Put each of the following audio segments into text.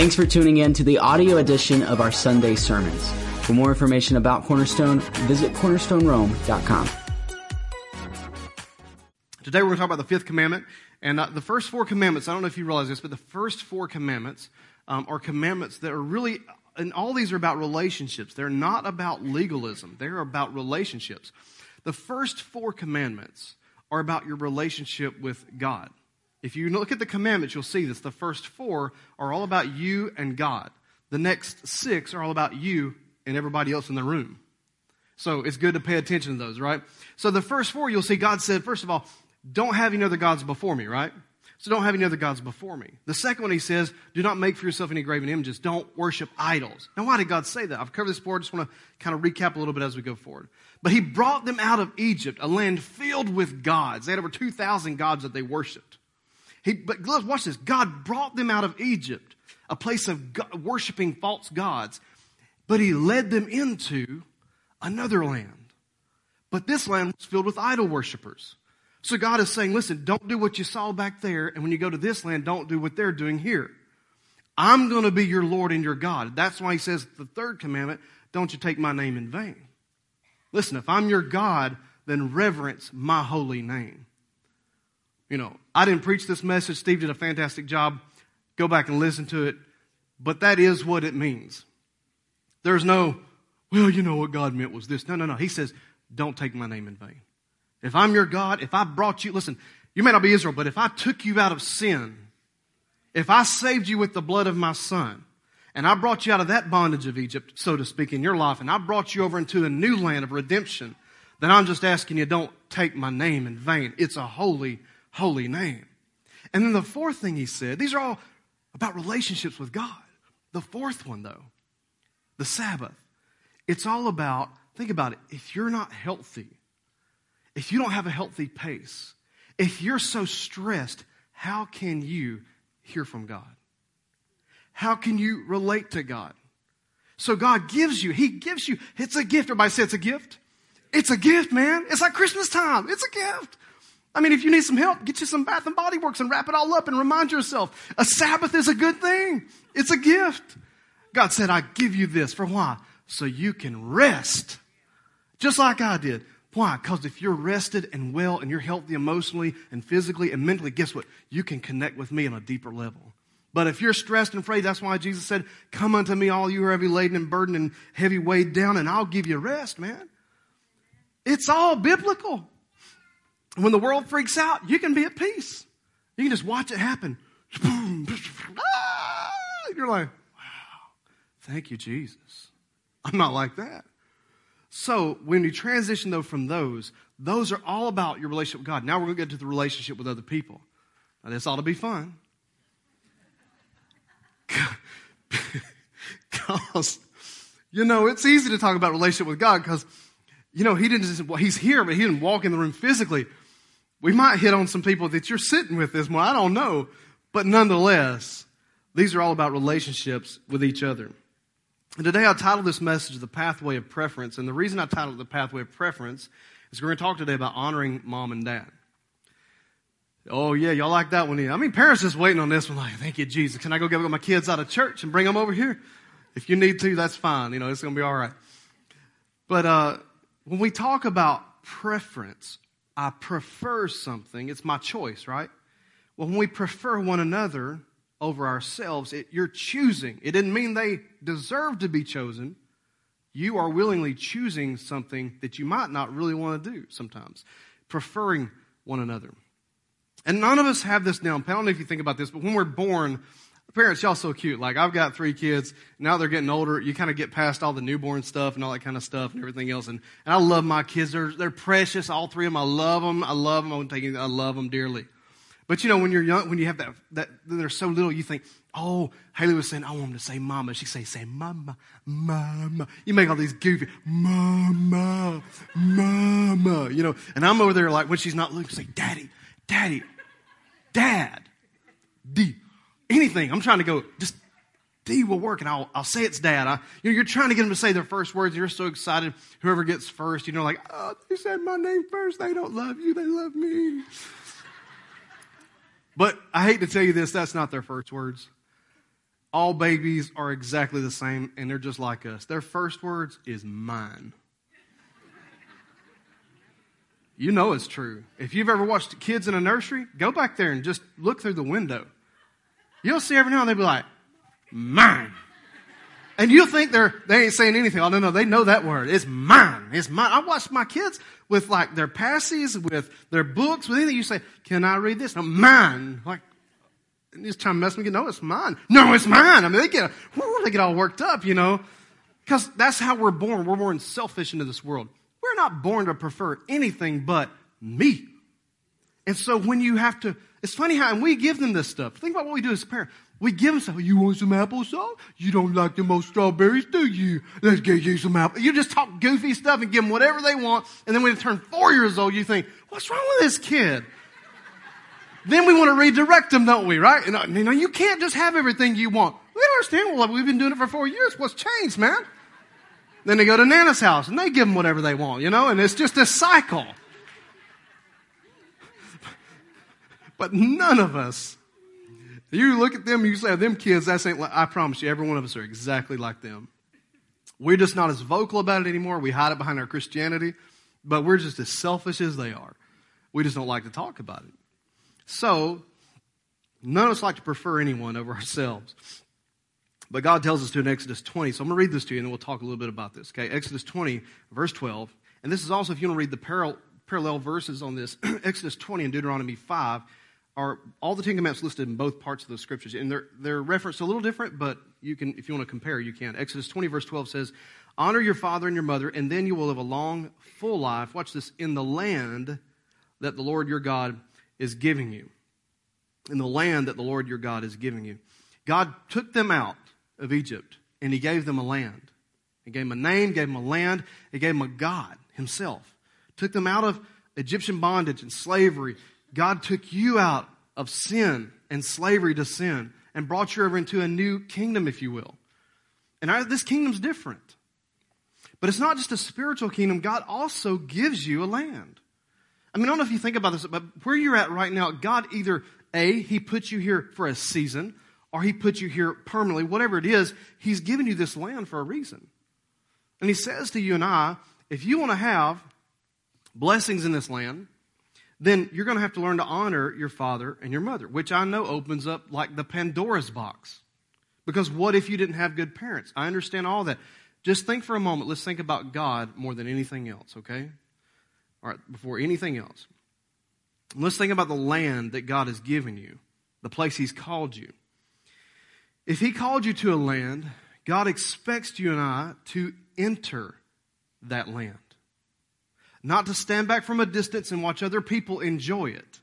Thanks for tuning in to the audio edition of our Sunday sermons. For more information about Cornerstone, visit cornerstonerome.com. Today we're going to talk about the fifth commandment. And uh, the first four commandments, I don't know if you realize this, but the first four commandments um, are commandments that are really, and all these are about relationships. They're not about legalism, they're about relationships. The first four commandments are about your relationship with God. If you look at the commandments, you'll see this. The first four are all about you and God. The next six are all about you and everybody else in the room. So it's good to pay attention to those, right? So the first four, you'll see God said, first of all, don't have any other gods before me, right? So don't have any other gods before me. The second one, he says, do not make for yourself any graven images. Don't worship idols. Now, why did God say that? I've covered this before. I just want to kind of recap a little bit as we go forward. But he brought them out of Egypt, a land filled with gods. They had over 2,000 gods that they worshiped. He, but watch this. God brought them out of Egypt, a place of God, worshiping false gods, but he led them into another land. But this land was filled with idol worshippers. So God is saying, listen, don't do what you saw back there, and when you go to this land, don't do what they're doing here. I'm going to be your Lord and your God. That's why he says the third commandment, don't you take my name in vain. Listen, if I'm your God, then reverence my holy name. You know, I didn't preach this message. Steve did a fantastic job. Go back and listen to it. But that is what it means. There's no, well, you know what God meant was this. No, no, no. He says, don't take my name in vain. If I'm your God, if I brought you, listen, you may not be Israel, but if I took you out of sin, if I saved you with the blood of my son, and I brought you out of that bondage of Egypt, so to speak, in your life, and I brought you over into a new land of redemption, then I'm just asking you, don't take my name in vain. It's a holy, holy name. And then the fourth thing he said, these are all about relationships with God. The fourth one, though, the Sabbath, it's all about, think about it, if you're not healthy, if you don't have a healthy pace, if you're so stressed, how can you hear from God? How can you relate to God? So God gives you, He gives you, it's a gift. Everybody say it's a gift. It's a gift, man. It's like Christmas time. It's a gift. I mean, if you need some help, get you some Bath and Body Works and wrap it all up and remind yourself a Sabbath is a good thing. It's a gift. God said, I give you this for why? So you can rest. Just like I did. Why? Because if you're rested and well and you're healthy emotionally and physically and mentally, guess what? You can connect with me on a deeper level. But if you're stressed and afraid, that's why Jesus said, Come unto me, all you who are heavy laden and burdened and heavy weighed down, and I'll give you rest, man. It's all biblical. When the world freaks out, you can be at peace. You can just watch it happen. Ah! You're like, wow, thank you, Jesus. I'm not like that. So when you transition though from those, those are all about your relationship with God. Now we're going to get to the relationship with other people. Now this ought to be fun. Because, you know, it's easy to talk about relationship with God because, you know, he didn't just, well, he's here, but he didn't walk in the room physically. We might hit on some people that you're sitting with this morning. I don't know. But nonetheless, these are all about relationships with each other. And today I titled this message The Pathway of Preference. And the reason I titled it The Pathway of Preference is we're going to talk today about honoring mom and dad. Oh, yeah, y'all like that one. I mean, parents just waiting on this one, like, thank you, Jesus. Can I go get my kids out of church and bring them over here? If you need to, that's fine. You know, it's going to be all right. But uh, when we talk about preference, I prefer something, it's my choice, right? Well, when we prefer one another, over ourselves. It, you're choosing. It didn't mean they deserve to be chosen. You are willingly choosing something that you might not really want to do sometimes, preferring one another. And none of us have this down. I don't know if you think about this, but when we're born, parents, y'all so cute. Like I've got three kids. Now they're getting older. You kind of get past all the newborn stuff and all that kind of stuff and everything else. And, and I love my kids. They're, they're precious. All three of them. I love them. I love them. I'm taking, I love them dearly. But you know, when you're young, when you have that, that they're so little, you think, oh, Haley was saying, I want him to say mama. She say, say mama, mama. You make all these goofy, mama, mama, you know. And I'm over there like, when she's not looking, say, daddy, daddy, dad, D. Anything. I'm trying to go, just D will work, and I'll, I'll say it's dad. I, you know, you're trying to get them to say their first words. You're so excited. Whoever gets first, you know, like, oh, they said my name first. They don't love you. They love me. But I hate to tell you this, that's not their first words. All babies are exactly the same, and they're just like us. Their first words is mine. You know it's true. If you've ever watched kids in a nursery, go back there and just look through the window. You'll see every now and they'll be like, mine. And you'll think they're, they ain't saying anything. Oh, no, no, they know that word. It's mine. It's mine. I watch my kids with like their passes, with their books, with anything. You say, can I read this? No, mine. Like, he's trying to mess with me. No, it's mine. No, it's mine. I mean, they get, whoo, they get all worked up, you know, because that's how we're born. We're born selfish into this world. We're not born to prefer anything but me. And so when you have to, it's funny how, and we give them this stuff. Think about what we do as parents. We give them stuff. You want some applesauce? You don't like the most strawberries, do you? Let's get you some apple. You just talk goofy stuff and give them whatever they want. And then when they turn four years old, you think, what's wrong with this kid? then we want to redirect them, don't we? Right? And, uh, you know, you can't just have everything you want. We don't understand. Well, we've been doing it for four years. What's changed, man? Then they go to Nana's house and they give them whatever they want, you know, and it's just a cycle. But none of us, you look at them, you say, them kids, that's ain't like, I promise you, every one of us are exactly like them. We're just not as vocal about it anymore. We hide it behind our Christianity, but we're just as selfish as they are. We just don't like to talk about it. So, none of us like to prefer anyone over ourselves. But God tells us to in Exodus 20. So I'm going to read this to you and then we'll talk a little bit about this. Okay, Exodus 20, verse 12. And this is also, if you want to read the parallel, parallel verses on this, Exodus 20 and Deuteronomy 5 are all the Ten Commandments listed in both parts of the scriptures. And they're, they're referenced a little different, but you can, if you want to compare, you can. Exodus 20, verse 12 says, Honor your father and your mother, and then you will live a long, full life. Watch this, in the land that the Lord your God is giving you. In the land that the Lord your God is giving you. God took them out of Egypt, and he gave them a land. He gave them a name, gave them a land, he gave them a God himself. Took them out of Egyptian bondage and slavery. God took you out of sin and slavery to sin and brought you over into a new kingdom, if you will. And this kingdom's different. But it's not just a spiritual kingdom, God also gives you a land. I mean, I don't know if you think about this, but where you're at right now, God either A, He puts you here for a season, or he put you here permanently, whatever it is, he's given you this land for a reason. And he says to you and I, if you want to have blessings in this land, then you're going to have to learn to honor your father and your mother, which I know opens up like the Pandora's box. Because what if you didn't have good parents? I understand all that. Just think for a moment. Let's think about God more than anything else, okay? All right, before anything else. Let's think about the land that God has given you, the place He's called you. If He called you to a land, God expects you and I to enter that land. Not to stand back from a distance and watch other people enjoy it.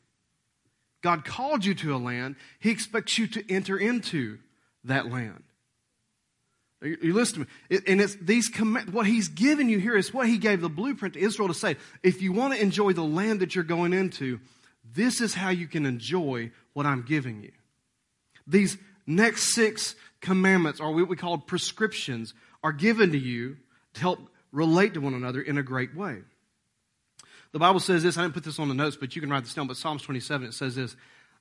God called you to a land, He expects you to enter into that land. You listen to me. And it's these what he's given you here is what he gave the blueprint to Israel to say. If you want to enjoy the land that you're going into, this is how you can enjoy what I'm giving you. These next six commandments, or what we call prescriptions, are given to you to help relate to one another in a great way. The Bible says this, I didn't put this on the notes, but you can write this down, but Psalms 27, it says this,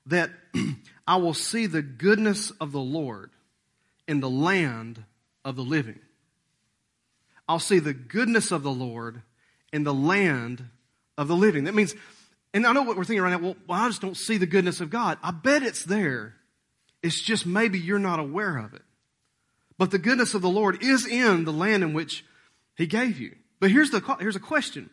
that I will see the goodness of the Lord in the land of the living. I'll see the goodness of the Lord in the land of the living. That means, and I know what we're thinking right now, well, I just don't see the goodness of God. I bet it's there. It's just maybe you're not aware of it. But the goodness of the Lord is in the land in which He gave you. But here's the, here's a question.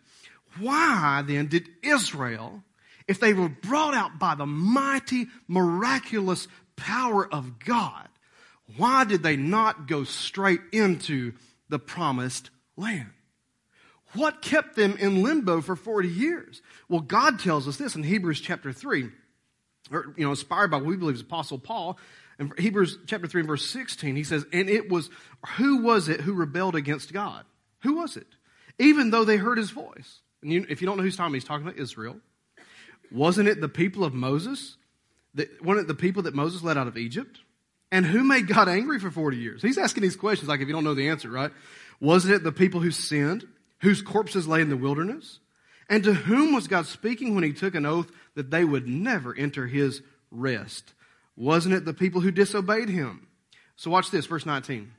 Why then did Israel, if they were brought out by the mighty, miraculous power of God, why did they not go straight into the promised land? What kept them in limbo for 40 years? Well, God tells us this in Hebrews chapter 3 or, you know, inspired by what we believe is Apostle Paul. In Hebrews chapter 3 and verse 16, he says, And it was, who was it who rebelled against God? Who was it? Even though they heard his voice. You, if you don't know who's talking, he's talking about Israel. Wasn't it the people of Moses? That, wasn't it the people that Moses led out of Egypt? And who made God angry for 40 years? He's asking these questions like if you don't know the answer, right? Wasn't it the people who sinned, whose corpses lay in the wilderness? And to whom was God speaking when he took an oath that they would never enter his rest? Wasn't it the people who disobeyed him? So watch this, verse 19.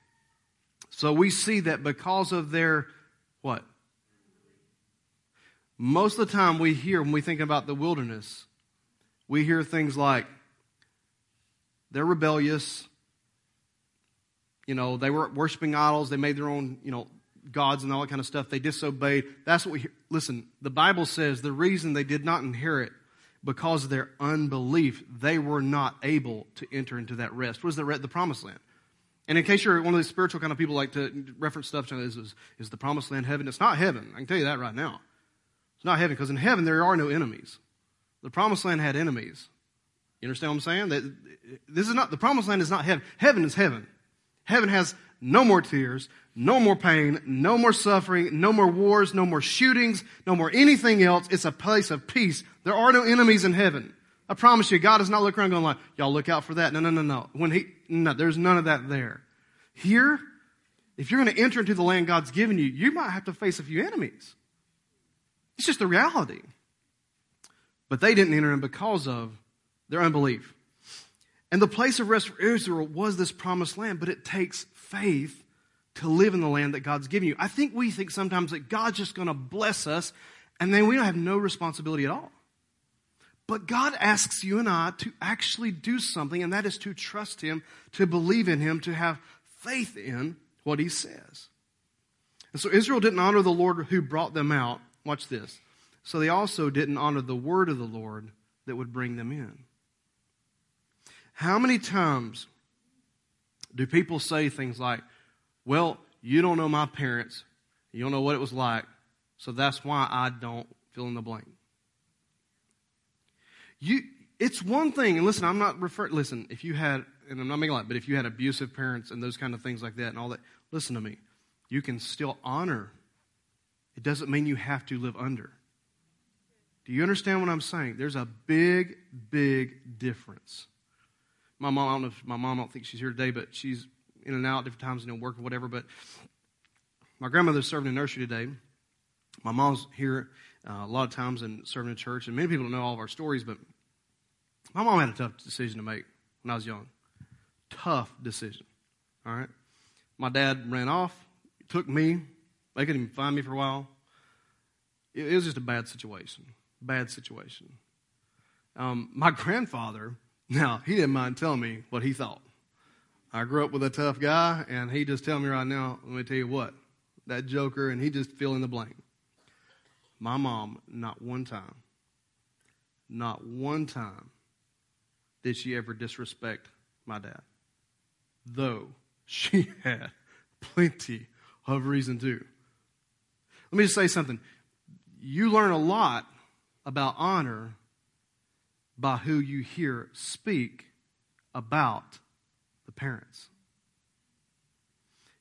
So we see that because of their what? Most of the time we hear when we think about the wilderness, we hear things like they're rebellious. You know, they were worshiping idols. They made their own, you know, gods and all that kind of stuff. They disobeyed. That's what we hear. Listen, the Bible says the reason they did not inherit because of their unbelief, they were not able to enter into that rest. What is the, the promised land? And in case you're one of these spiritual kind of people like to reference stuff, is, is, is the promised land heaven? It's not heaven. I can tell you that right now. It's not heaven because in heaven there are no enemies. The promised land had enemies. You understand what I'm saying? That this is not the promised land is not heaven. Heaven is heaven. Heaven has no more tears, no more pain, no more suffering, no more wars, no more shootings, no more anything else. It's a place of peace. There are no enemies in heaven. I promise you, God is not looking around going like, y'all look out for that. No, no, no, no. When he, no, there's none of that there. Here, if you're going to enter into the land God's given you, you might have to face a few enemies. It's just the reality. But they didn't enter in because of their unbelief. And the place of rest for Israel was this promised land, but it takes faith to live in the land that God's given you. I think we think sometimes that God's just going to bless us and then we don't have no responsibility at all. But God asks you and I to actually do something, and that is to trust Him, to believe in Him, to have faith in what He says. And so Israel didn't honor the Lord who brought them out. Watch this. So they also didn't honor the word of the Lord that would bring them in. How many times do people say things like, Well, you don't know my parents, you don't know what it was like, so that's why I don't fill in the blank? You, it's one thing, and listen, I'm not referring, listen, if you had, and I'm not making a lot, but if you had abusive parents and those kind of things like that and all that, listen to me. You can still honor. It doesn't mean you have to live under. Do you understand what I'm saying? There's a big, big difference. My mom, I don't know if my mom, I don't think she's here today, but she's in and out different times, you know, work or whatever. But my grandmother's serving in nursery today. My mom's here uh, a lot of times and serving in church, and many people don't know all of our stories, but my mom had a tough decision to make when I was young. Tough decision. All right. My dad ran off, took me. They couldn't even find me for a while. It, it was just a bad situation. Bad situation. Um, my grandfather now, he didn't mind telling me what he thought. I grew up with a tough guy, and he just tell me right now, let me tell you what, that joker, and he just fill in the blank. My mom, not one time, not one time did she ever disrespect my dad, though she had plenty of reason to. Let me just say something. You learn a lot about honor by who you hear speak about the parents.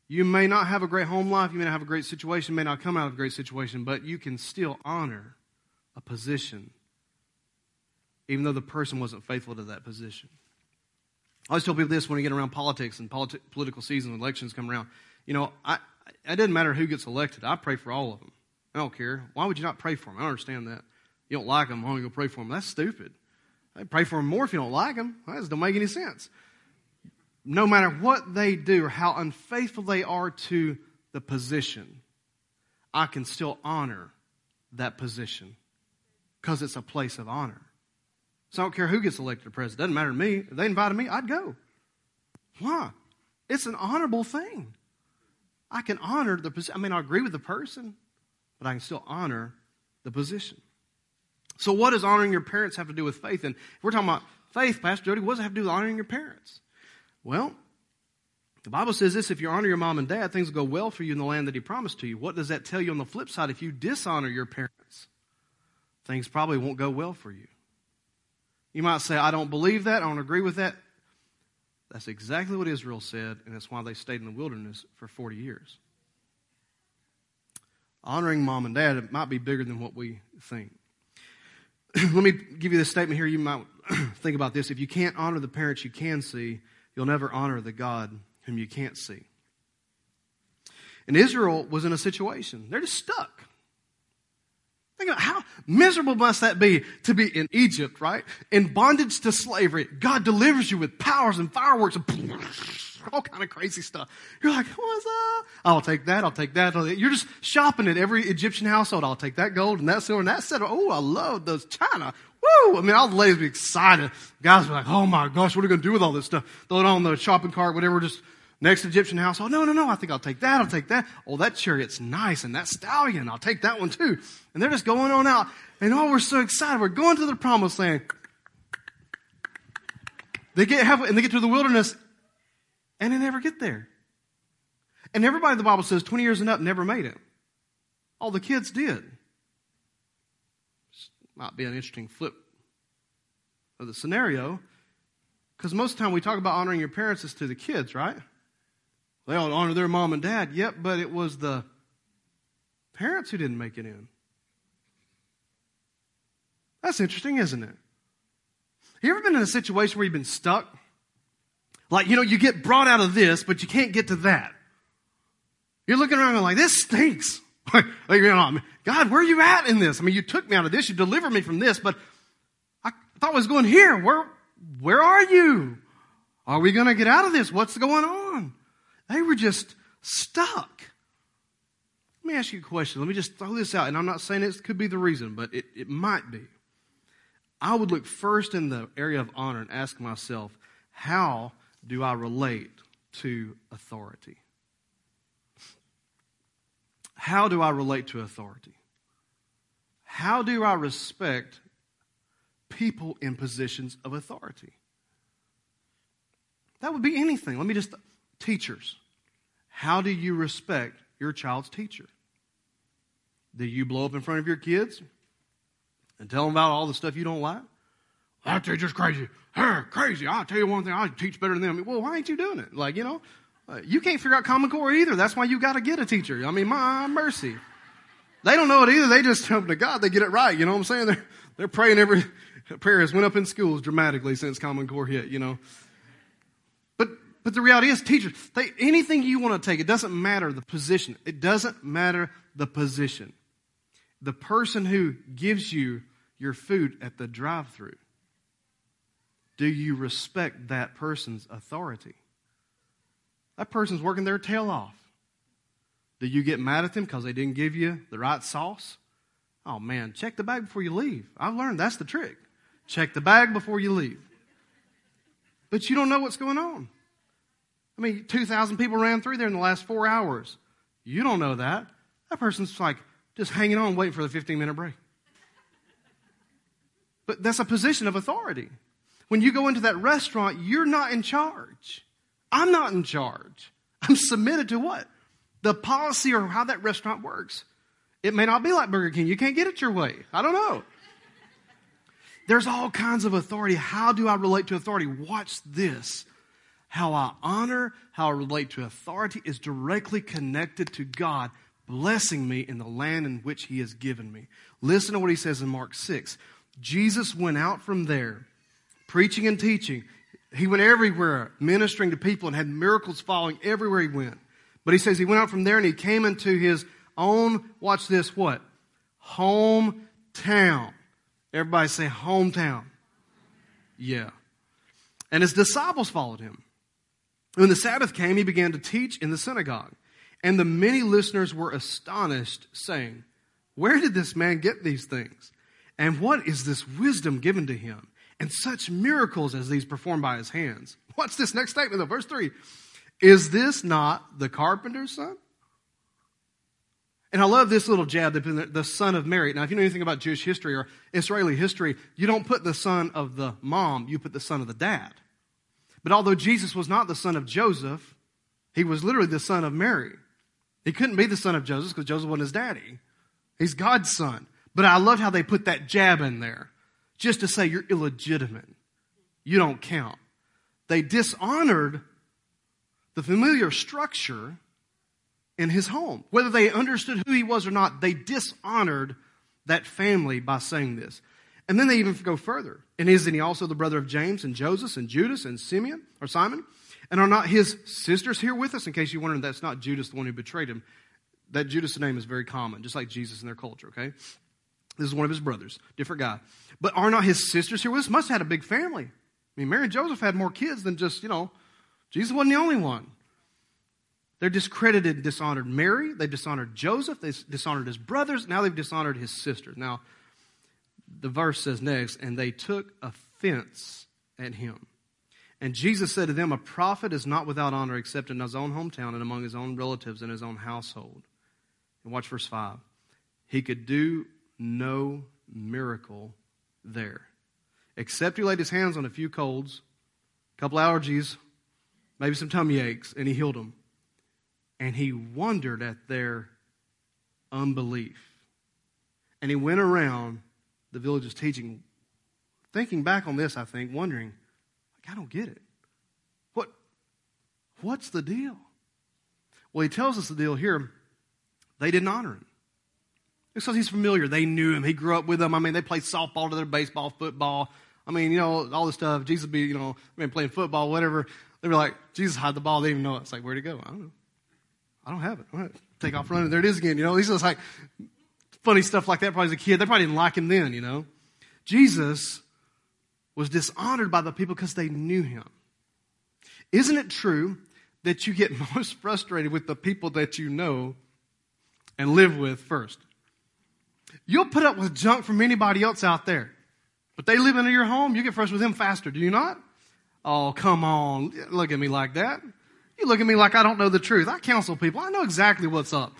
You may not have a great home life, you may not have a great situation, may not come out of a great situation, but you can still honor a position, even though the person wasn't faithful to that position. I always tell people this when you get around politics and politi- political season, elections come around. You know, I, it doesn't matter who gets elected. I pray for all of them. I don't care. Why would you not pray for them? I don't understand that. You don't like them, why don't you go pray for them? That's stupid. I pray for them more if you don't like them. That doesn't make any sense. No matter what they do or how unfaithful they are to the position, I can still honor that position because it's a place of honor. So I don't care who gets elected president. It doesn't matter to me. If they invited me, I'd go. Why? It's an honorable thing. I can honor the position. I mean, I agree with the person, but I can still honor the position. So, what does honoring your parents have to do with faith? And if we're talking about faith, Pastor Jody, what does it have to do with honoring your parents? Well, the Bible says this if you honor your mom and dad, things will go well for you in the land that He promised to you. What does that tell you on the flip side? If you dishonor your parents, things probably won't go well for you. You might say, I don't believe that, I don't agree with that. That's exactly what Israel said, and that's why they stayed in the wilderness for 40 years. Honoring mom and dad it might be bigger than what we think. let me give you this statement here. You might think about this. If you can't honor the parents you can see, you'll never honor the God whom you can't see. And Israel was in a situation. They're just stuck. Think about how miserable must that be to be in Egypt, right? In bondage to slavery. God delivers you with powers and fireworks and all kind of crazy stuff. You're like, what's up? I'll take that. I'll take that. You're just shopping at every Egyptian household. I'll take that gold and that silver and that silver. Oh, I love those china. Woo! I mean, all the ladies be excited. Guys be like, oh my gosh, what are we going to do with all this stuff? Throw it on the shopping cart, whatever, just next Egyptian house. Oh, no, no, no. I think I'll take that. I'll take that. Oh, that chariot's nice. And that stallion, I'll take that one too. And they're just going on out. And oh, we're so excited. We're going to the promised land. They get halfway, and they get to the wilderness, and they never get there. And everybody, the Bible says, 20 years and up never made it. All the kids did. Might be an interesting flip of the scenario. Because most of the time we talk about honoring your parents is to the kids, right? They all honor their mom and dad. Yep, but it was the parents who didn't make it in. That's interesting, isn't it? You ever been in a situation where you've been stuck? Like, you know, you get brought out of this, but you can't get to that. You're looking around and like, this stinks. like, God, where are you at in this? I mean, you took me out of this, you delivered me from this, but I thought I was going here. Where, where are you? Are we going to get out of this? What's going on? They were just stuck. Let me ask you a question. Let me just throw this out. And I'm not saying it could be the reason, but it, it might be. I would look first in the area of honor and ask myself, how do I relate to authority? How do I relate to authority? How do I respect people in positions of authority? That would be anything. Let me just, teachers. How do you respect your child's teacher? Do you blow up in front of your kids and tell them about all the stuff you don't like? That teacher's crazy. Her, crazy. I'll tell you one thing, I teach better than them. Well, why ain't you doing it? Like, you know, uh, you can't figure out Common Core either. That's why you got to get a teacher. I mean, my mercy. They don't know it either. They just come to God. They get it right. You know what I'm saying? They're, they're praying every prayer has went up in schools dramatically since Common Core hit, you know. But the reality is, teachers, they, anything you want to take, it doesn't matter the position. It doesn't matter the position. The person who gives you your food at the drive-through, do you respect that person's authority? That person's working their tail off. Do you get mad at them because they didn't give you the right sauce? Oh man, check the bag before you leave. I've learned that's the trick. Check the bag before you leave. But you don't know what's going on. I mean, 2,000 people ran through there in the last four hours. You don't know that. That person's like just hanging on, waiting for the 15 minute break. But that's a position of authority. When you go into that restaurant, you're not in charge. I'm not in charge. I'm submitted to what? The policy or how that restaurant works. It may not be like Burger King. You can't get it your way. I don't know. There's all kinds of authority. How do I relate to authority? Watch this. How I honor, how I relate to authority is directly connected to God blessing me in the land in which He has given me. Listen to what He says in Mark 6. Jesus went out from there, preaching and teaching, he went everywhere ministering to people and had miracles following everywhere he went. But he says he went out from there and he came into his own, watch this, what? Hometown. Everybody say hometown. Yeah. And his disciples followed him. When the Sabbath came, he began to teach in the synagogue. And the many listeners were astonished, saying, Where did this man get these things? And what is this wisdom given to him? and such miracles as these performed by his hands. What's this next statement though? Verse 3. Is this not the carpenter's son? And I love this little jab, the son of Mary. Now, if you know anything about Jewish history or Israeli history, you don't put the son of the mom, you put the son of the dad. But although Jesus was not the son of Joseph, he was literally the son of Mary. He couldn't be the son of Joseph because Joseph wasn't his daddy. He's God's son. But I love how they put that jab in there just to say you're illegitimate. You don't count. They dishonored the familiar structure in his home. Whether they understood who he was or not, they dishonored that family by saying this. And then they even go further. And isn't he also the brother of James and Joseph and Judas and Simeon or Simon? And are not his sisters here with us? In case you're wondering, that's not Judas, the one who betrayed him. That Judas name is very common, just like Jesus in their culture, okay? This is one of his brothers, different guy. But are not his sisters here with us? Must have had a big family. I mean, Mary and Joseph had more kids than just, you know, Jesus wasn't the only one. They're discredited and dishonored Mary. They dishonored Joseph. They dishonored his brothers. Now they've dishonored his sisters. Now, the verse says next, and they took offense at him. And Jesus said to them, A prophet is not without honor except in his own hometown and among his own relatives and his own household. And watch verse 5. He could do no miracle there, except he laid his hands on a few colds, a couple allergies, maybe some tummy aches, and he healed them. And he wondered at their unbelief. And he went around the villages teaching, thinking back on this, I think, wondering, like, I don't get it. What, what's the deal? Well, he tells us the deal here. They didn't honor him. Because he's familiar. They knew him. He grew up with them. I mean, they played softball together, baseball, football. I mean, you know, all this stuff. Jesus be, you know, I mean, playing football, whatever. They were like, Jesus hide the ball. They didn't even know it. It's like, where'd it go? I don't know. I don't have it. All right. Take off running. There it is again. You know, he's just like funny stuff like that. Probably as a kid, they probably didn't like him then. You know, Jesus was dishonored by the people because they knew him. Isn't it true that you get most frustrated with the people that you know and live with first? You'll put up with junk from anybody else out there. But they live in your home, you get frustrated with them faster, do you not? Oh, come on. Look at me like that. You look at me like I don't know the truth. I counsel people. I know exactly what's up.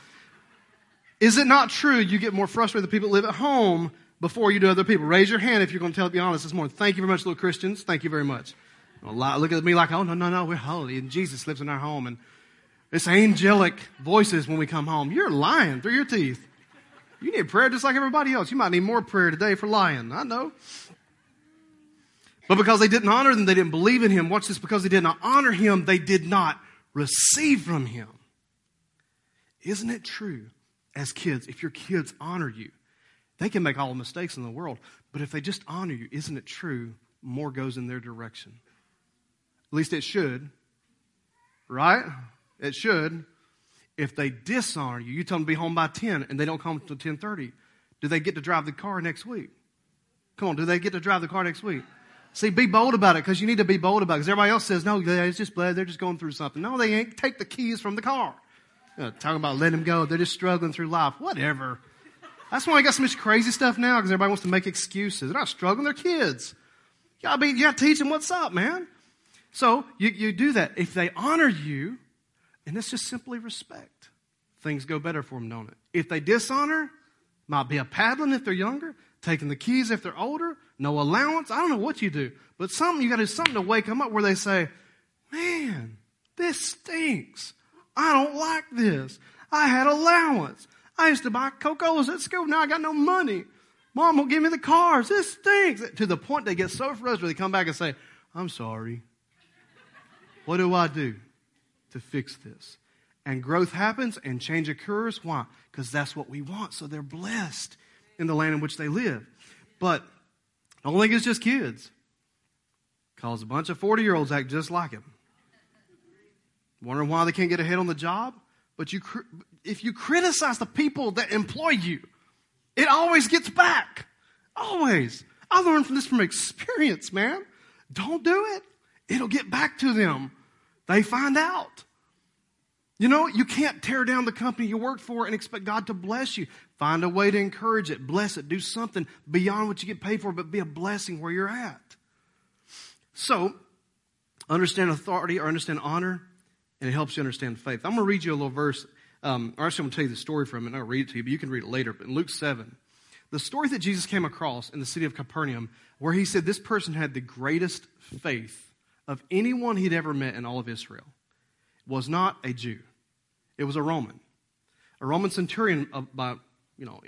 Is it not true you get more frustrated with the people that live at home before you do other people? Raise your hand if you're going to tell be honest this morning. Thank you very much, little Christians. Thank you very much. Look at me like, oh, no, no, no, we're holy and Jesus lives in our home and it's angelic voices when we come home. You're lying through your teeth. You need prayer just like everybody else. You might need more prayer today for lying. I know. But because they didn't honor him, they didn't believe in him. Watch this. Because they did not honor him, they did not receive from him. Isn't it true as kids, if your kids honor you, they can make all the mistakes in the world, but if they just honor you, isn't it true more goes in their direction? At least it should, right? It should. If they dishonor you, you tell them to be home by 10 and they don't come until 10:30, do they get to drive the car next week? Come on, do they get to drive the car next week? See, be bold about it because you need to be bold about it because everybody else says, no, it's just blood. They're just going through something. No, they ain't. Take the keys from the car. You know, talking about letting them go. They're just struggling through life. Whatever. That's why I got so much crazy stuff now because everybody wants to make excuses. They're not struggling. They're kids. You gotta be, you gotta teach them what's up, man. So you, you do that. If they honor you, and it's just simply respect, things go better for them, don't it? If they dishonor, might be a paddling if they're younger, taking the keys if they're older, no allowance. I don't know what you do, but something you got to do something to wake them up where they say, "Man, this stinks. I don't like this. I had allowance. I used to buy Coca-Colas at school. Now I got no money. Mom won't give me the cars. This stinks." To the point they get so frustrated, they come back and say, "I'm sorry. What do I do to fix this?" And growth happens and change occurs. Why? Because that's what we want. So they're blessed in the land in which they live. But I don't think it's just kids. Because a bunch of 40 year olds act just like him. Wondering why they can't get ahead on the job? But you, if you criticize the people that employ you, it always gets back. Always. I learned from this from experience, man. Don't do it. It'll get back to them. They find out. You know, you can't tear down the company you work for and expect God to bless you. Find a way to encourage it, bless it, do something beyond what you get paid for, but be a blessing where you're at. So, understand authority or understand honor, and it helps you understand faith. I'm going to read you a little verse. Um, or actually, I'm going to tell you the story from it, and I'll read it to you, but you can read it later. But in Luke 7, the story that Jesus came across in the city of Capernaum, where he said this person had the greatest faith of anyone he'd ever met in all of Israel was not a Jew. It was a Roman. A Roman centurion, uh, by you know,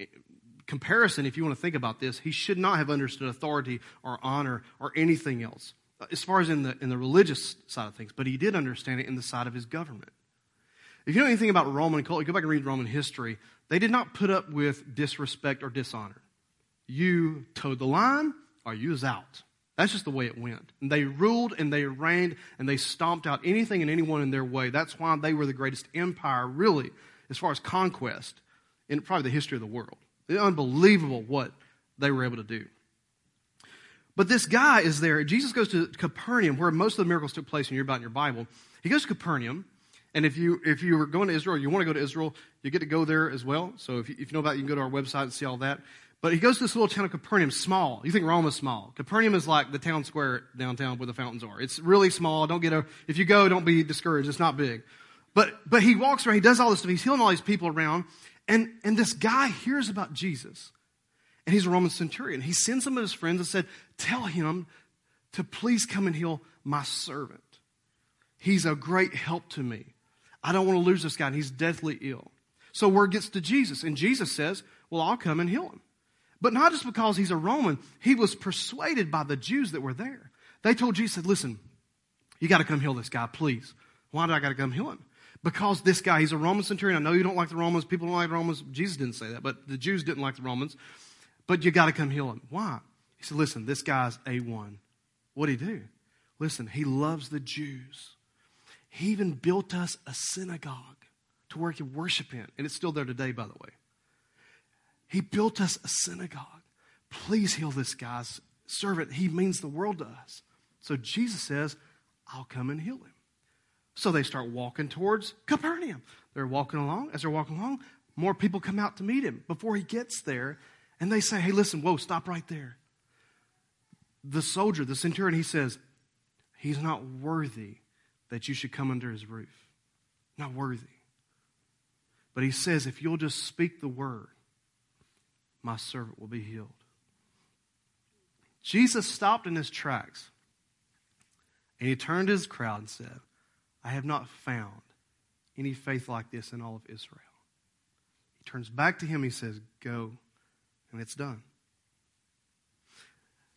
comparison, if you want to think about this, he should not have understood authority or honor or anything else, as far as in the, in the religious side of things, but he did understand it in the side of his government. If you know anything about Roman culture, go back and read Roman history, they did not put up with disrespect or dishonor. You toed the line or you was out. That's just the way it went. And they ruled and they reigned and they stomped out anything and anyone in their way. That's why they were the greatest empire, really, as far as conquest in probably the history of the world. It's unbelievable what they were able to do. But this guy is there. Jesus goes to Capernaum, where most of the miracles took place, and you're about in your Bible. He goes to Capernaum, and if you if you were going to Israel, you want to go to Israel, you get to go there as well. So if you, if you know about, it, you can go to our website and see all that. But he goes to this little town of Capernaum, small. You think Rome is small. Capernaum is like the town square downtown where the fountains are. It's really small. Don't get a, if you go, don't be discouraged. It's not big. But, but he walks around, he does all this stuff. He's healing all these people around. And, and this guy hears about Jesus. And he's a Roman centurion. He sends some of his friends and said, Tell him to please come and heal my servant. He's a great help to me. I don't want to lose this guy, and he's deathly ill. So word gets to Jesus, and Jesus says, Well, I'll come and heal him. But not just because he's a Roman, he was persuaded by the Jews that were there. They told Jesus, Listen, you got to come heal this guy, please. Why do I got to come heal him? Because this guy, he's a Roman centurion. I know you don't like the Romans. People don't like the Romans. Jesus didn't say that, but the Jews didn't like the Romans. But you got to come heal him. Why? He said, Listen, this guy's A1. What'd he do? Listen, he loves the Jews. He even built us a synagogue to where he could worship in. And it's still there today, by the way. He built us a synagogue. Please heal this guy's servant. He means the world to us. So Jesus says, I'll come and heal him. So they start walking towards Capernaum. They're walking along. As they're walking along, more people come out to meet him before he gets there. And they say, Hey, listen, whoa, stop right there. The soldier, the centurion, he says, He's not worthy that you should come under his roof. Not worthy. But he says, If you'll just speak the word, my servant will be healed. Jesus stopped in his tracks and he turned to his crowd and said, I have not found any faith like this in all of Israel. He turns back to him, he says, Go, and it's done.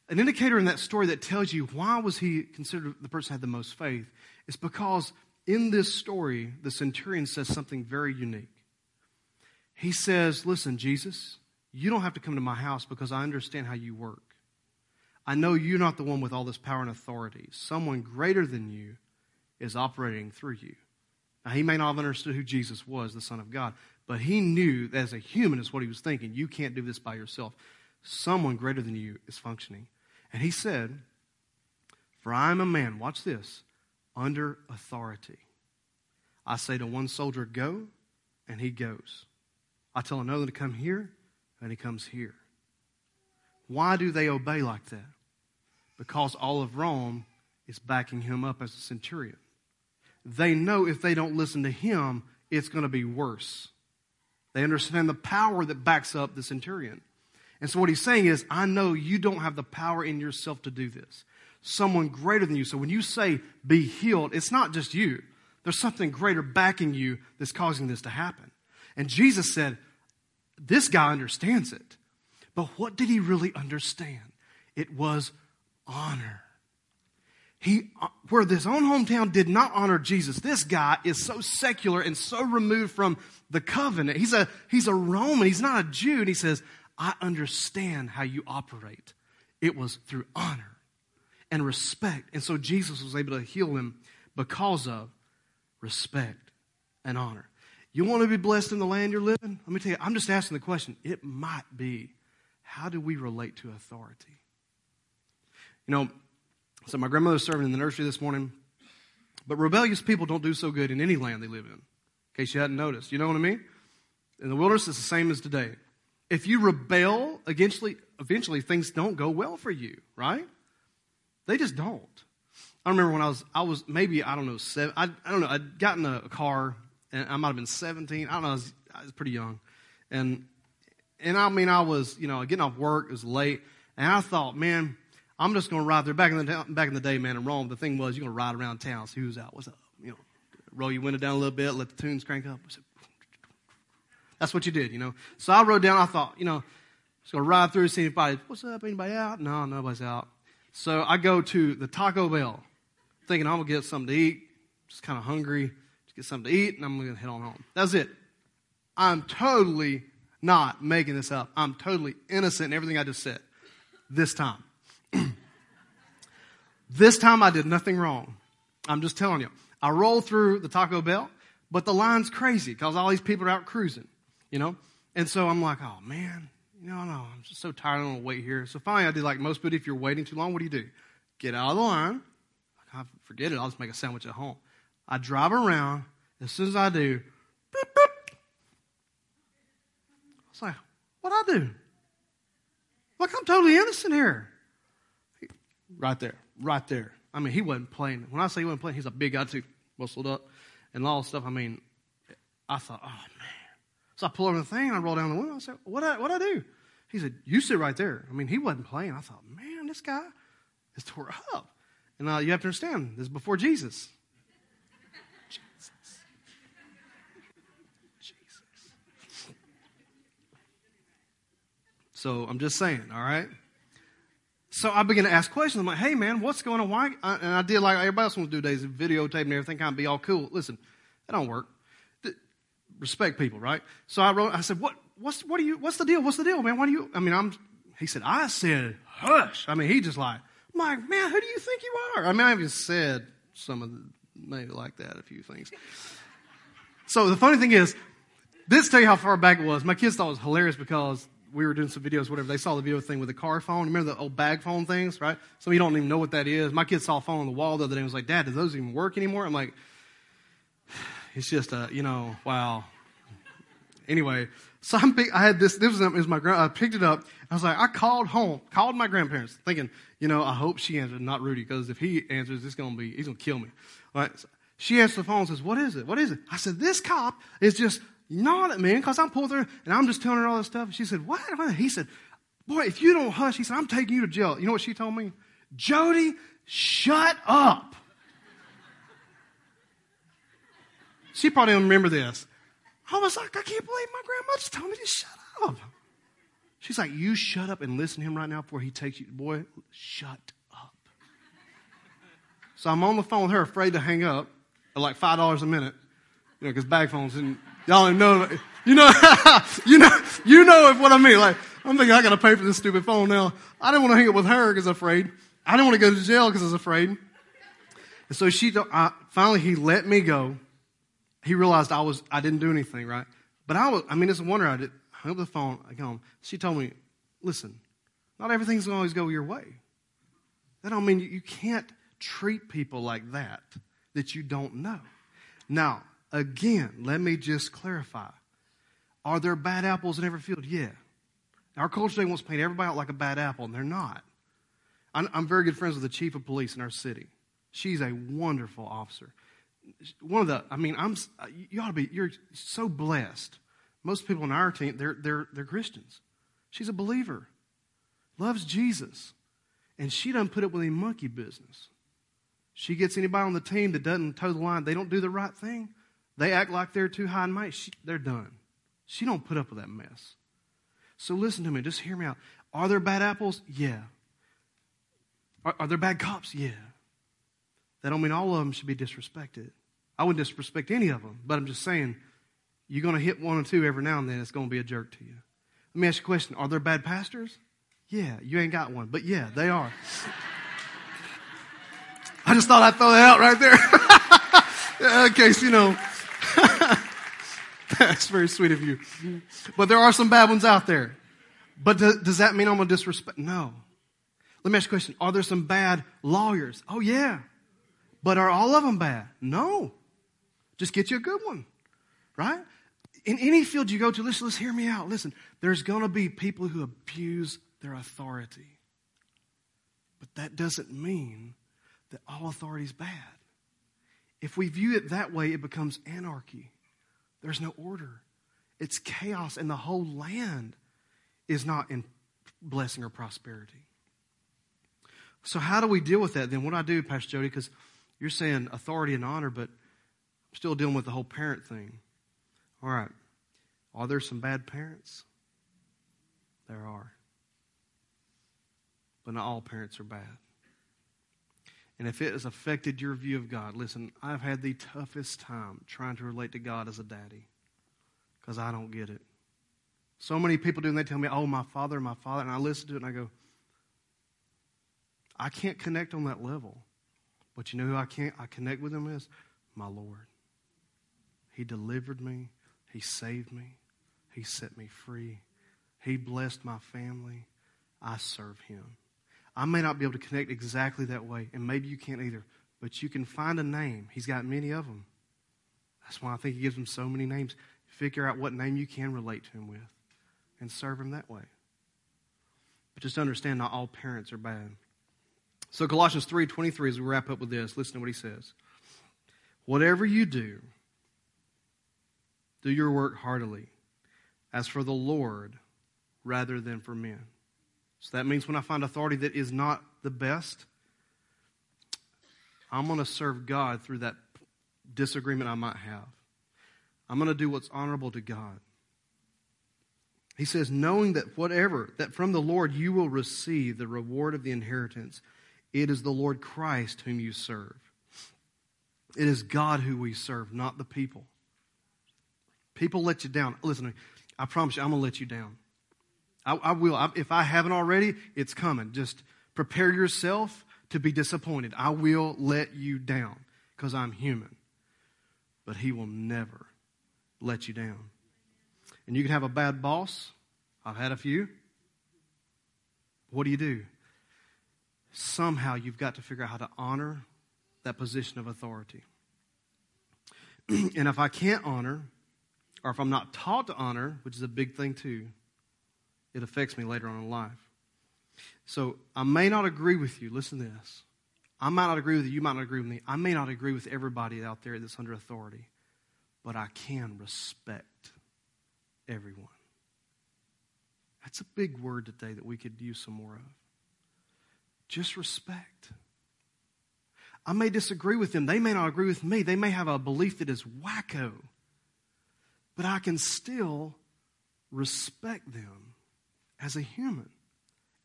An indicator in that story that tells you why was he considered the person had the most faith is because in this story, the centurion says something very unique. He says, Listen, Jesus, you don't have to come to my house because I understand how you work. I know you're not the one with all this power and authority. Someone greater than you is operating through you. Now, he may not have understood who Jesus was, the Son of God, but he knew that as a human is what he was thinking. You can't do this by yourself. Someone greater than you is functioning. And he said, For I am a man, watch this, under authority. I say to one soldier, Go, and he goes. I tell another to come here, and he comes here. Why do they obey like that? Because all of Rome is backing him up as a centurion. They know if they don't listen to him, it's going to be worse. They understand the power that backs up the centurion. And so what he's saying is, I know you don't have the power in yourself to do this. Someone greater than you. So when you say be healed, it's not just you. There's something greater backing you that's causing this to happen. And Jesus said, this guy understands it. But what did he really understand? It was honor. He, uh, where his own hometown did not honor Jesus, this guy is so secular and so removed from the covenant. He's a, he's a Roman, he's not a Jew. And he says, I understand how you operate. It was through honor and respect. And so Jesus was able to heal him because of respect and honor. You want to be blessed in the land you're living? Let me tell you, I'm just asking the question. It might be how do we relate to authority? You know, so my grandmother's serving in the nursery this morning, but rebellious people don't do so good in any land they live in, in case you hadn't noticed. You know what I mean? In the wilderness, it's the same as today. If you rebel, eventually, eventually things don't go well for you, right? They just don't. I remember when I was, I was maybe, I don't know, seven, I, I don't know, I'd gotten a car, and I might have been 17. I don't know, I was, I was pretty young. And and I mean, I was, you know, getting off work, it was late, and I thought, man, I'm just going to ride there. Back in the back in the day, man, in Rome, the thing was you're going to ride around town, see who's out, what's up, you know, roll your window down a little bit, let the tunes crank up. That's what you did, you know. So I rode down. I thought, you know, just going to ride through, see anybody. What's up? Anybody out? No, nobody's out. So I go to the Taco Bell, thinking I'm gonna get something to eat. Just kind of hungry, just get something to eat, and I'm gonna head on home. That's it. I'm totally not making this up. I'm totally innocent in everything I just said. This time. This time I did nothing wrong. I'm just telling you. I roll through the Taco Bell, but the line's crazy because all these people are out cruising, you know? And so I'm like, oh man, You know, no, I'm just so tired. I don't want to wait here. So finally, I did like most people. If you're waiting too long, what do you do? Get out of the line. I ah, forget it. I'll just make a sandwich at home. I drive around. As soon as I do, boop, boop. I was like, what I do? Look, I'm totally innocent here. Right there, right there. I mean, he wasn't playing. When I say he wasn't playing, he's a big guy too, muscled up, and all stuff. I mean, I thought, oh man. So I pull over the thing and I roll down the window. I said, what I what I do? He said, you sit right there. I mean, he wasn't playing. I thought, man, this guy is tore up. And uh, you have to understand, this is before Jesus. Jesus. Jesus. So I'm just saying, all right? So I began to ask questions. I'm like, hey, man, what's going on? Why? And I did like everybody else wants to do days of videotape and everything, kind of be all cool. Listen, that don't work. Respect people, right? So I wrote, I said, what, what's, what are you, what's the deal? What's the deal, man? Why do you, I mean, I'm, he said, I said, hush. I mean, he just like, I'm like, man, who do you think you are? I mean, I even said some of the, maybe like that, a few things. So the funny thing is, this tell you how far back it was. My kids thought it was hilarious because we were doing some videos, whatever. They saw the video thing with the car phone. Remember the old bag phone things, right? Some of you don't even know what that is. My kids saw a phone on the wall the other day and was like, Dad, do those even work anymore? I'm like, it's just a, you know, wow. Anyway, so I'm I had this, this was, was my, I picked it up. I was like, I called home, called my grandparents thinking, you know, I hope she answered, not Rudy, because if he answers, it's going to be, he's going to kill me. All right. So she answers the phone and says, what is it? What is it? I said, this cop is just at me because I'm pulling through and I'm just telling her all this stuff. She said, what? He said, boy, if you don't hush, he said, I'm taking you to jail. You know what she told me? Jody, shut up. she probably don't remember this. I was like, I can't believe my grandma just told me to shut up. She's like, you shut up and listen to him right now before he takes you. Boy, shut up. So I'm on the phone with her, afraid to hang up at like $5 a minute, you know, because bag phones and y'all know, you know, you know, you know if what I mean. Like, I'm thinking I got to pay for this stupid phone now. I didn't want to hang up with her because I'm afraid. I didn't want to go to jail because I was afraid. And so she, I, finally, he let me go he realized I was I didn't do anything right. But I was I mean it's a wonder I did hung up the phone. I home. She told me, listen, not everything's gonna always go your way. That don't mean you, you can't treat people like that that you don't know. Now, again, let me just clarify. Are there bad apples in every field? Yeah. Our culture today wants to paint everybody out like a bad apple, and they're not. I'm, I'm very good friends with the chief of police in our city. She's a wonderful officer one of the, I mean, I'm, uh, you ought to be, you're so blessed. Most people in our team, they're, they're, they're Christians. She's a believer, loves Jesus, and she doesn't put up with any monkey business. She gets anybody on the team that doesn't toe the line, they don't do the right thing, they act like they're too high and mighty, she, they're done. She don't put up with that mess. So listen to me, just hear me out. Are there bad apples? Yeah. Are, are there bad cops? Yeah. That don't mean all of them should be disrespected. I wouldn't disrespect any of them, but I'm just saying, you're going to hit one or two every now and then. It's going to be a jerk to you. Let me ask you a question. Are there bad pastors? Yeah, you ain't got one, but yeah, they are. I just thought I'd throw that out right there. In case, you know. That's very sweet of you. But there are some bad ones out there. But does that mean I'm going to disrespect? No. Let me ask you a question. Are there some bad lawyers? Oh, yeah. But are all of them bad? No. Just get you a good one, right? In any field you go to, listen, let's hear me out. Listen, there's going to be people who abuse their authority. But that doesn't mean that all authority is bad. If we view it that way, it becomes anarchy. There's no order. It's chaos, and the whole land is not in blessing or prosperity. So, how do we deal with that then? What do I do, Pastor Jody? Because you're saying authority and honor, but I'm still dealing with the whole parent thing. All right. Are there some bad parents? There are. But not all parents are bad. And if it has affected your view of God, listen, I've had the toughest time trying to relate to God as a daddy because I don't get it. So many people do, and they tell me, oh, my father, my father. And I listen to it and I go, I can't connect on that level. But you know who I can't I connect with him is? My Lord. He delivered me. He saved me. He set me free. He blessed my family. I serve Him. I may not be able to connect exactly that way, and maybe you can't either, but you can find a name. He's got many of them. That's why I think He gives them so many names. Figure out what name you can relate to Him with and serve Him that way. But just understand, not all parents are bad. So Colossians 3:23 as we wrap up with this, listen to what he says. Whatever you do, do your work heartily, as for the Lord rather than for men. So that means when I find authority that is not the best, I'm going to serve God through that disagreement I might have. I'm going to do what's honorable to God. He says, knowing that whatever, that from the Lord you will receive the reward of the inheritance, it is the Lord Christ whom you serve. It is God who we serve, not the people. People let you down. Listen to me. I promise you, I'm going to let you down. I, I will. I, if I haven't already, it's coming. Just prepare yourself to be disappointed. I will let you down because I'm human. But He will never let you down. And you can have a bad boss. I've had a few. What do you do? Somehow you've got to figure out how to honor that position of authority. and if I can't honor, or if I'm not taught to honor, which is a big thing too, it affects me later on in life. So I may not agree with you. Listen to this. I might not agree with you. You might not agree with me. I may not agree with everybody out there that's under authority, but I can respect everyone. That's a big word today that we could use some more of. Just respect. I may disagree with them. They may not agree with me. They may have a belief that is wacko. But I can still respect them as a human,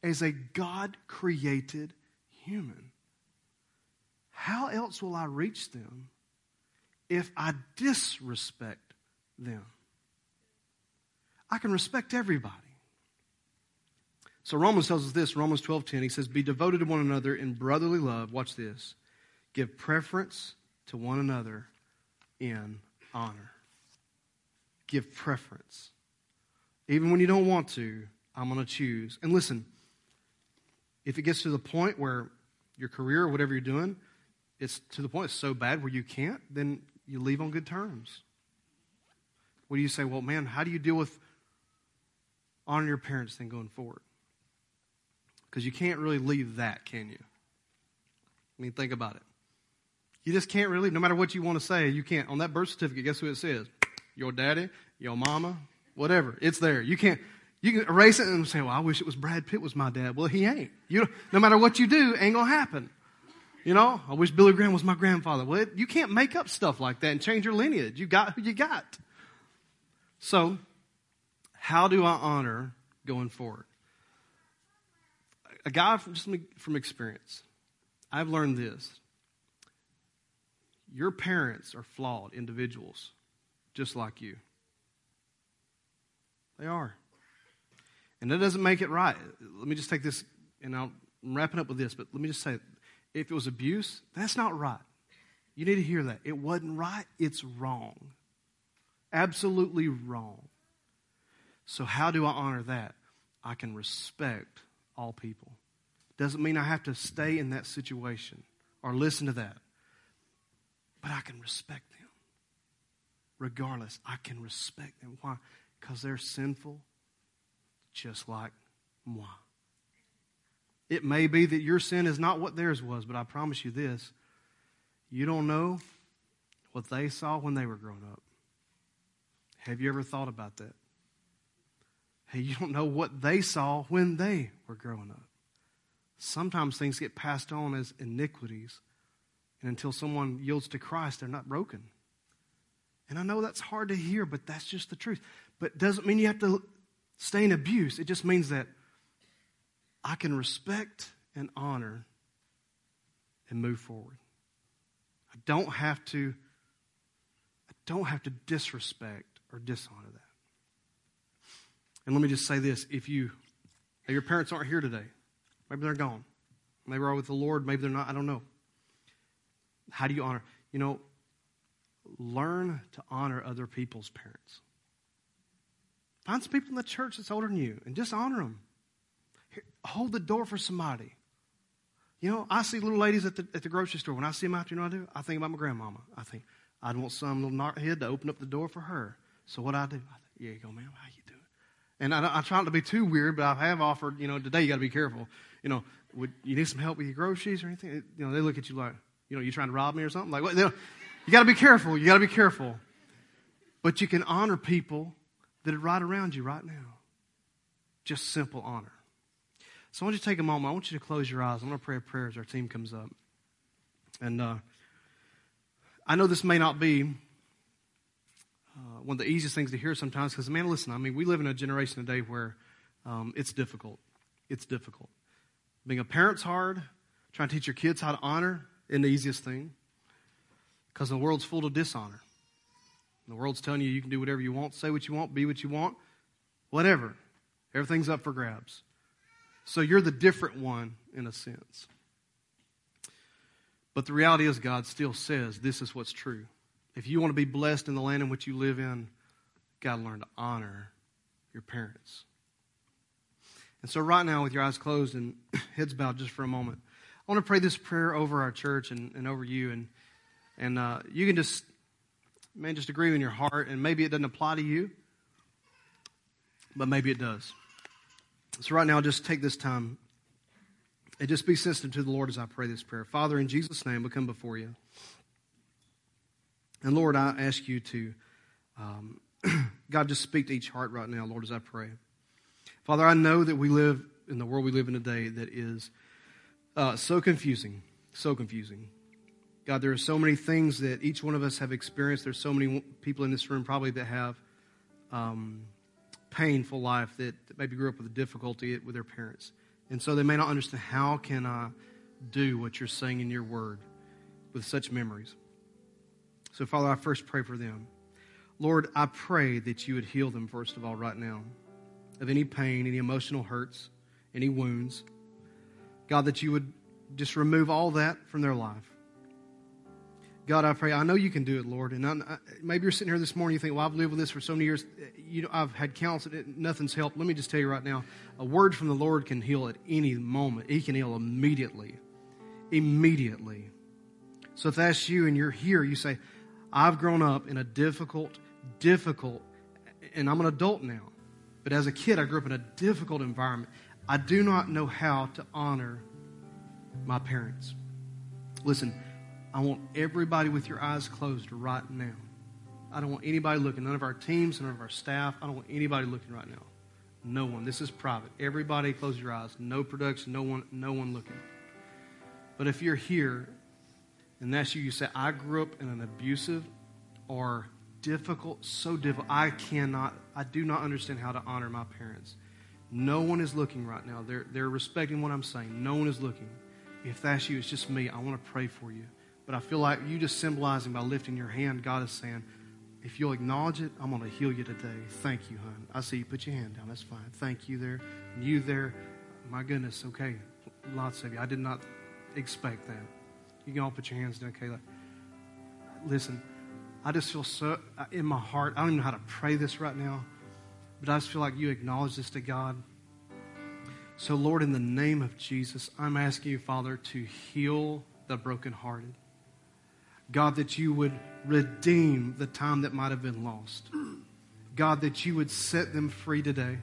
as a God created human. How else will I reach them if I disrespect them? I can respect everybody. So Romans tells us this, Romans 12:10, he says, "Be devoted to one another in brotherly love." Watch this. Give preference to one another in honor. Give preference. Even when you don't want to, I'm going to choose. And listen, if it gets to the point where your career or whatever you're doing, it's to the point it's so bad where you can't, then you leave on good terms. What do you say? Well, man, how do you deal with honoring your parents then going forward? Because you can't really leave that, can you? I mean, think about it. You just can't really, no matter what you want to say, you can't. On that birth certificate, guess who it says? Your daddy, your mama, whatever. It's there. You can't, you can erase it and say, well, I wish it was Brad Pitt was my dad. Well, he ain't. You, no matter what you do, ain't going to happen. You know, I wish Billy Graham was my grandfather. Well, it, you can't make up stuff like that and change your lineage. You got who you got. So, how do I honor going forward? A guy from, just from experience, I've learned this. Your parents are flawed individuals, just like you. They are. And that doesn't make it right. Let me just take this, and I'll, I'm wrapping up with this, but let me just say if it was abuse, that's not right. You need to hear that. It wasn't right, it's wrong. Absolutely wrong. So, how do I honor that? I can respect all people. Doesn't mean I have to stay in that situation or listen to that. But I can respect them. Regardless, I can respect them. Why? Because they're sinful just like moi. It may be that your sin is not what theirs was, but I promise you this you don't know what they saw when they were growing up. Have you ever thought about that? Hey, you don't know what they saw when they were growing up. Sometimes things get passed on as iniquities, and until someone yields to Christ, they're not broken. And I know that's hard to hear, but that's just the truth. But it doesn't mean you have to stay in abuse. It just means that I can respect and honor and move forward. I don't have to I don't have to disrespect or dishonor that. And let me just say this, if you your parents aren't here today, maybe they're gone. Maybe they're with the Lord, maybe they're not, I don't know. How do you honor? You know, learn to honor other people's parents. Find some people in the church that's older than you and just honor them. Hold the door for somebody. You know, I see little ladies at the, at the grocery store. When I see them out there, you know what I do? I think about my grandmama. I think, I'd want some little knothead to open up the door for her. So what I do? I think, here you go, ma'am. How you doing? And I, I try not to be too weird, but I have offered, you know, today you got to be careful. You know, would you need some help with your groceries or anything? You know, they look at you like, you know, you trying to rob me or something? Like, what? You got to be careful. You got to be careful. But you can honor people that are right around you right now. Just simple honor. So I want you to take a moment. I want you to close your eyes. I'm going to pray a prayer as our team comes up. And uh, I know this may not be uh, one of the easiest things to hear sometimes because, man, listen, I mean, we live in a generation today where um, it's difficult. It's difficult. Being a parent's hard. Trying to teach your kids how to honor isn't the easiest thing because the world's full of dishonor. The world's telling you you can do whatever you want, say what you want, be what you want, whatever. Everything's up for grabs. So you're the different one in a sense. But the reality is, God still says this is what's true. If you want to be blessed in the land in which you live in, you got to learn to honor your parents. And so, right now, with your eyes closed and heads bowed just for a moment, I want to pray this prayer over our church and, and over you. And, and uh, you can just, man, just agree in your heart. And maybe it doesn't apply to you, but maybe it does. So, right now, just take this time and just be sensitive to the Lord as I pray this prayer. Father, in Jesus' name, we come before you. And Lord, I ask you to, um, God, just speak to each heart right now, Lord, as I pray. Father, I know that we live in the world we live in today that is uh, so confusing, so confusing. God, there are so many things that each one of us have experienced. There's so many people in this room probably that have um, painful life that, that maybe grew up with a difficulty with their parents. And so they may not understand how can I do what you're saying in your word with such memories. So, Father, I first pray for them. Lord, I pray that you would heal them, first of all, right now, of any pain, any emotional hurts, any wounds. God, that you would just remove all that from their life. God, I pray. I know you can do it, Lord. And I, maybe you're sitting here this morning. You think, "Well, I've lived with this for so many years. You know, I've had counsel. Nothing's helped." Let me just tell you right now: a word from the Lord can heal at any moment. He can heal immediately, immediately. So if that's you and you're here, you say, "I've grown up in a difficult, difficult, and I'm an adult now, but as a kid, I grew up in a difficult environment. I do not know how to honor my parents." Listen I want everybody with your eyes closed right now. I don't want anybody looking. None of our teams, none of our staff. I don't want anybody looking right now. No one. This is private. Everybody close your eyes. No production, no one, no one looking. But if you're here and that's you, you say, I grew up in an abusive or difficult, so difficult. I cannot, I do not understand how to honor my parents. No one is looking right now. They're, they're respecting what I'm saying. No one is looking. If that's you, it's just me. I want to pray for you. But I feel like you just symbolizing by lifting your hand, God is saying, if you'll acknowledge it, I'm going to heal you today. Thank you, hon. I see you put your hand down. That's fine. Thank you there. You there. My goodness. Okay. Lots of you. I did not expect that. You can all put your hands down, Kayla. Listen, I just feel so uh, in my heart. I don't even know how to pray this right now, but I just feel like you acknowledge this to God. So, Lord, in the name of Jesus, I'm asking you, Father, to heal the brokenhearted. God, that you would redeem the time that might have been lost. God, that you would set them free today.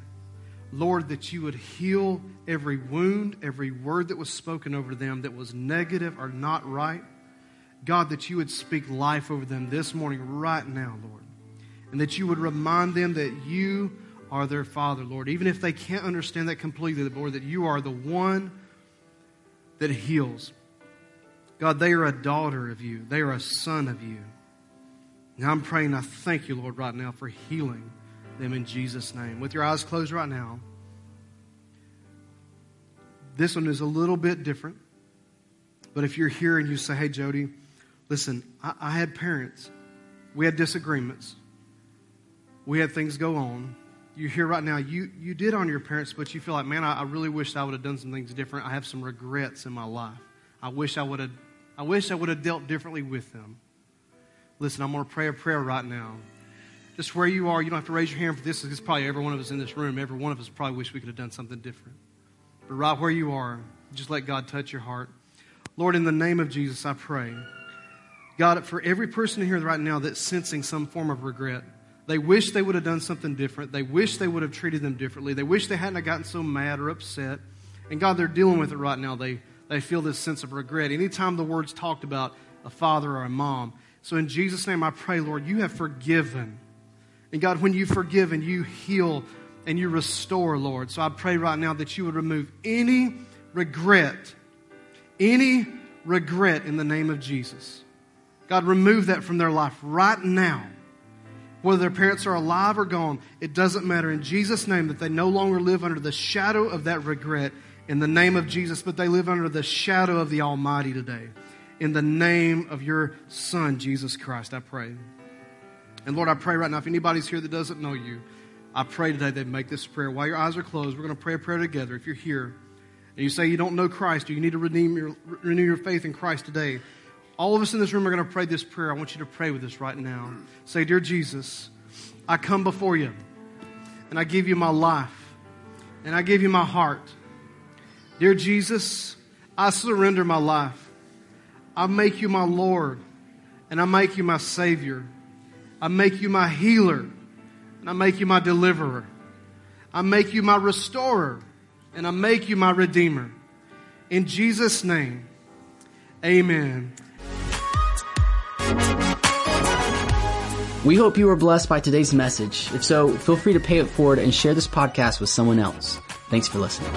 Lord, that you would heal every wound, every word that was spoken over them that was negative or not right. God, that you would speak life over them this morning, right now, Lord. And that you would remind them that you are their Father, Lord. Even if they can't understand that completely, Lord, that you are the one that heals. God, they are a daughter of you, they are a son of you. Now I'm praying, I thank you, Lord, right now for healing them in Jesus' name. With your eyes closed right now, this one is a little bit different. But if you're here and you say, hey, Jody, listen, I, I had parents, we had disagreements, we had things go on. You're here right now, you, you did on your parents, but you feel like, man, I, I really wish I would have done some things different. I have some regrets in my life. I wish I would have I wish I would have dealt differently with them. Listen, I'm going to pray a prayer right now. just where you are, you don't have to raise your hand for this. Is probably every one of us in this room. Every one of us probably wish we could have done something different. But right where you are, just let God touch your heart. Lord, in the name of Jesus, I pray. God, for every person here right now that's sensing some form of regret, they wish they would have done something different. They wish they would have treated them differently. They wish they hadn't gotten so mad or upset. And God, they're dealing with it right now. They, they feel this sense of regret. Anytime the word's talked about a father or a mom. So in Jesus' name, I pray, Lord, you have forgiven. And God, when you forgive and you heal and you restore, Lord. So I pray right now that you would remove any regret, any regret in the name of Jesus. God, remove that from their life right now. Whether their parents are alive or gone, it doesn't matter. In Jesus' name, that they no longer live under the shadow of that regret in the name of Jesus, but they live under the shadow of the Almighty today. In the name of your Son, Jesus Christ, I pray. And Lord, I pray right now, if anybody's here that doesn't know you, I pray today they make this prayer. While your eyes are closed, we're going to pray a prayer together. If you're here and you say you don't know Christ or you need to redeem your, renew your faith in Christ today, all of us in this room are going to pray this prayer. I want you to pray with us right now. Say, Dear Jesus, I come before you and I give you my life and I give you my heart. Dear Jesus, I surrender my life. I make you my Lord and I make you my Savior. I make you my healer and I make you my deliverer. I make you my restorer and I make you my redeemer. In Jesus' name, amen. We hope you were blessed by today's message. If so, feel free to pay it forward and share this podcast with someone else. Thanks for listening.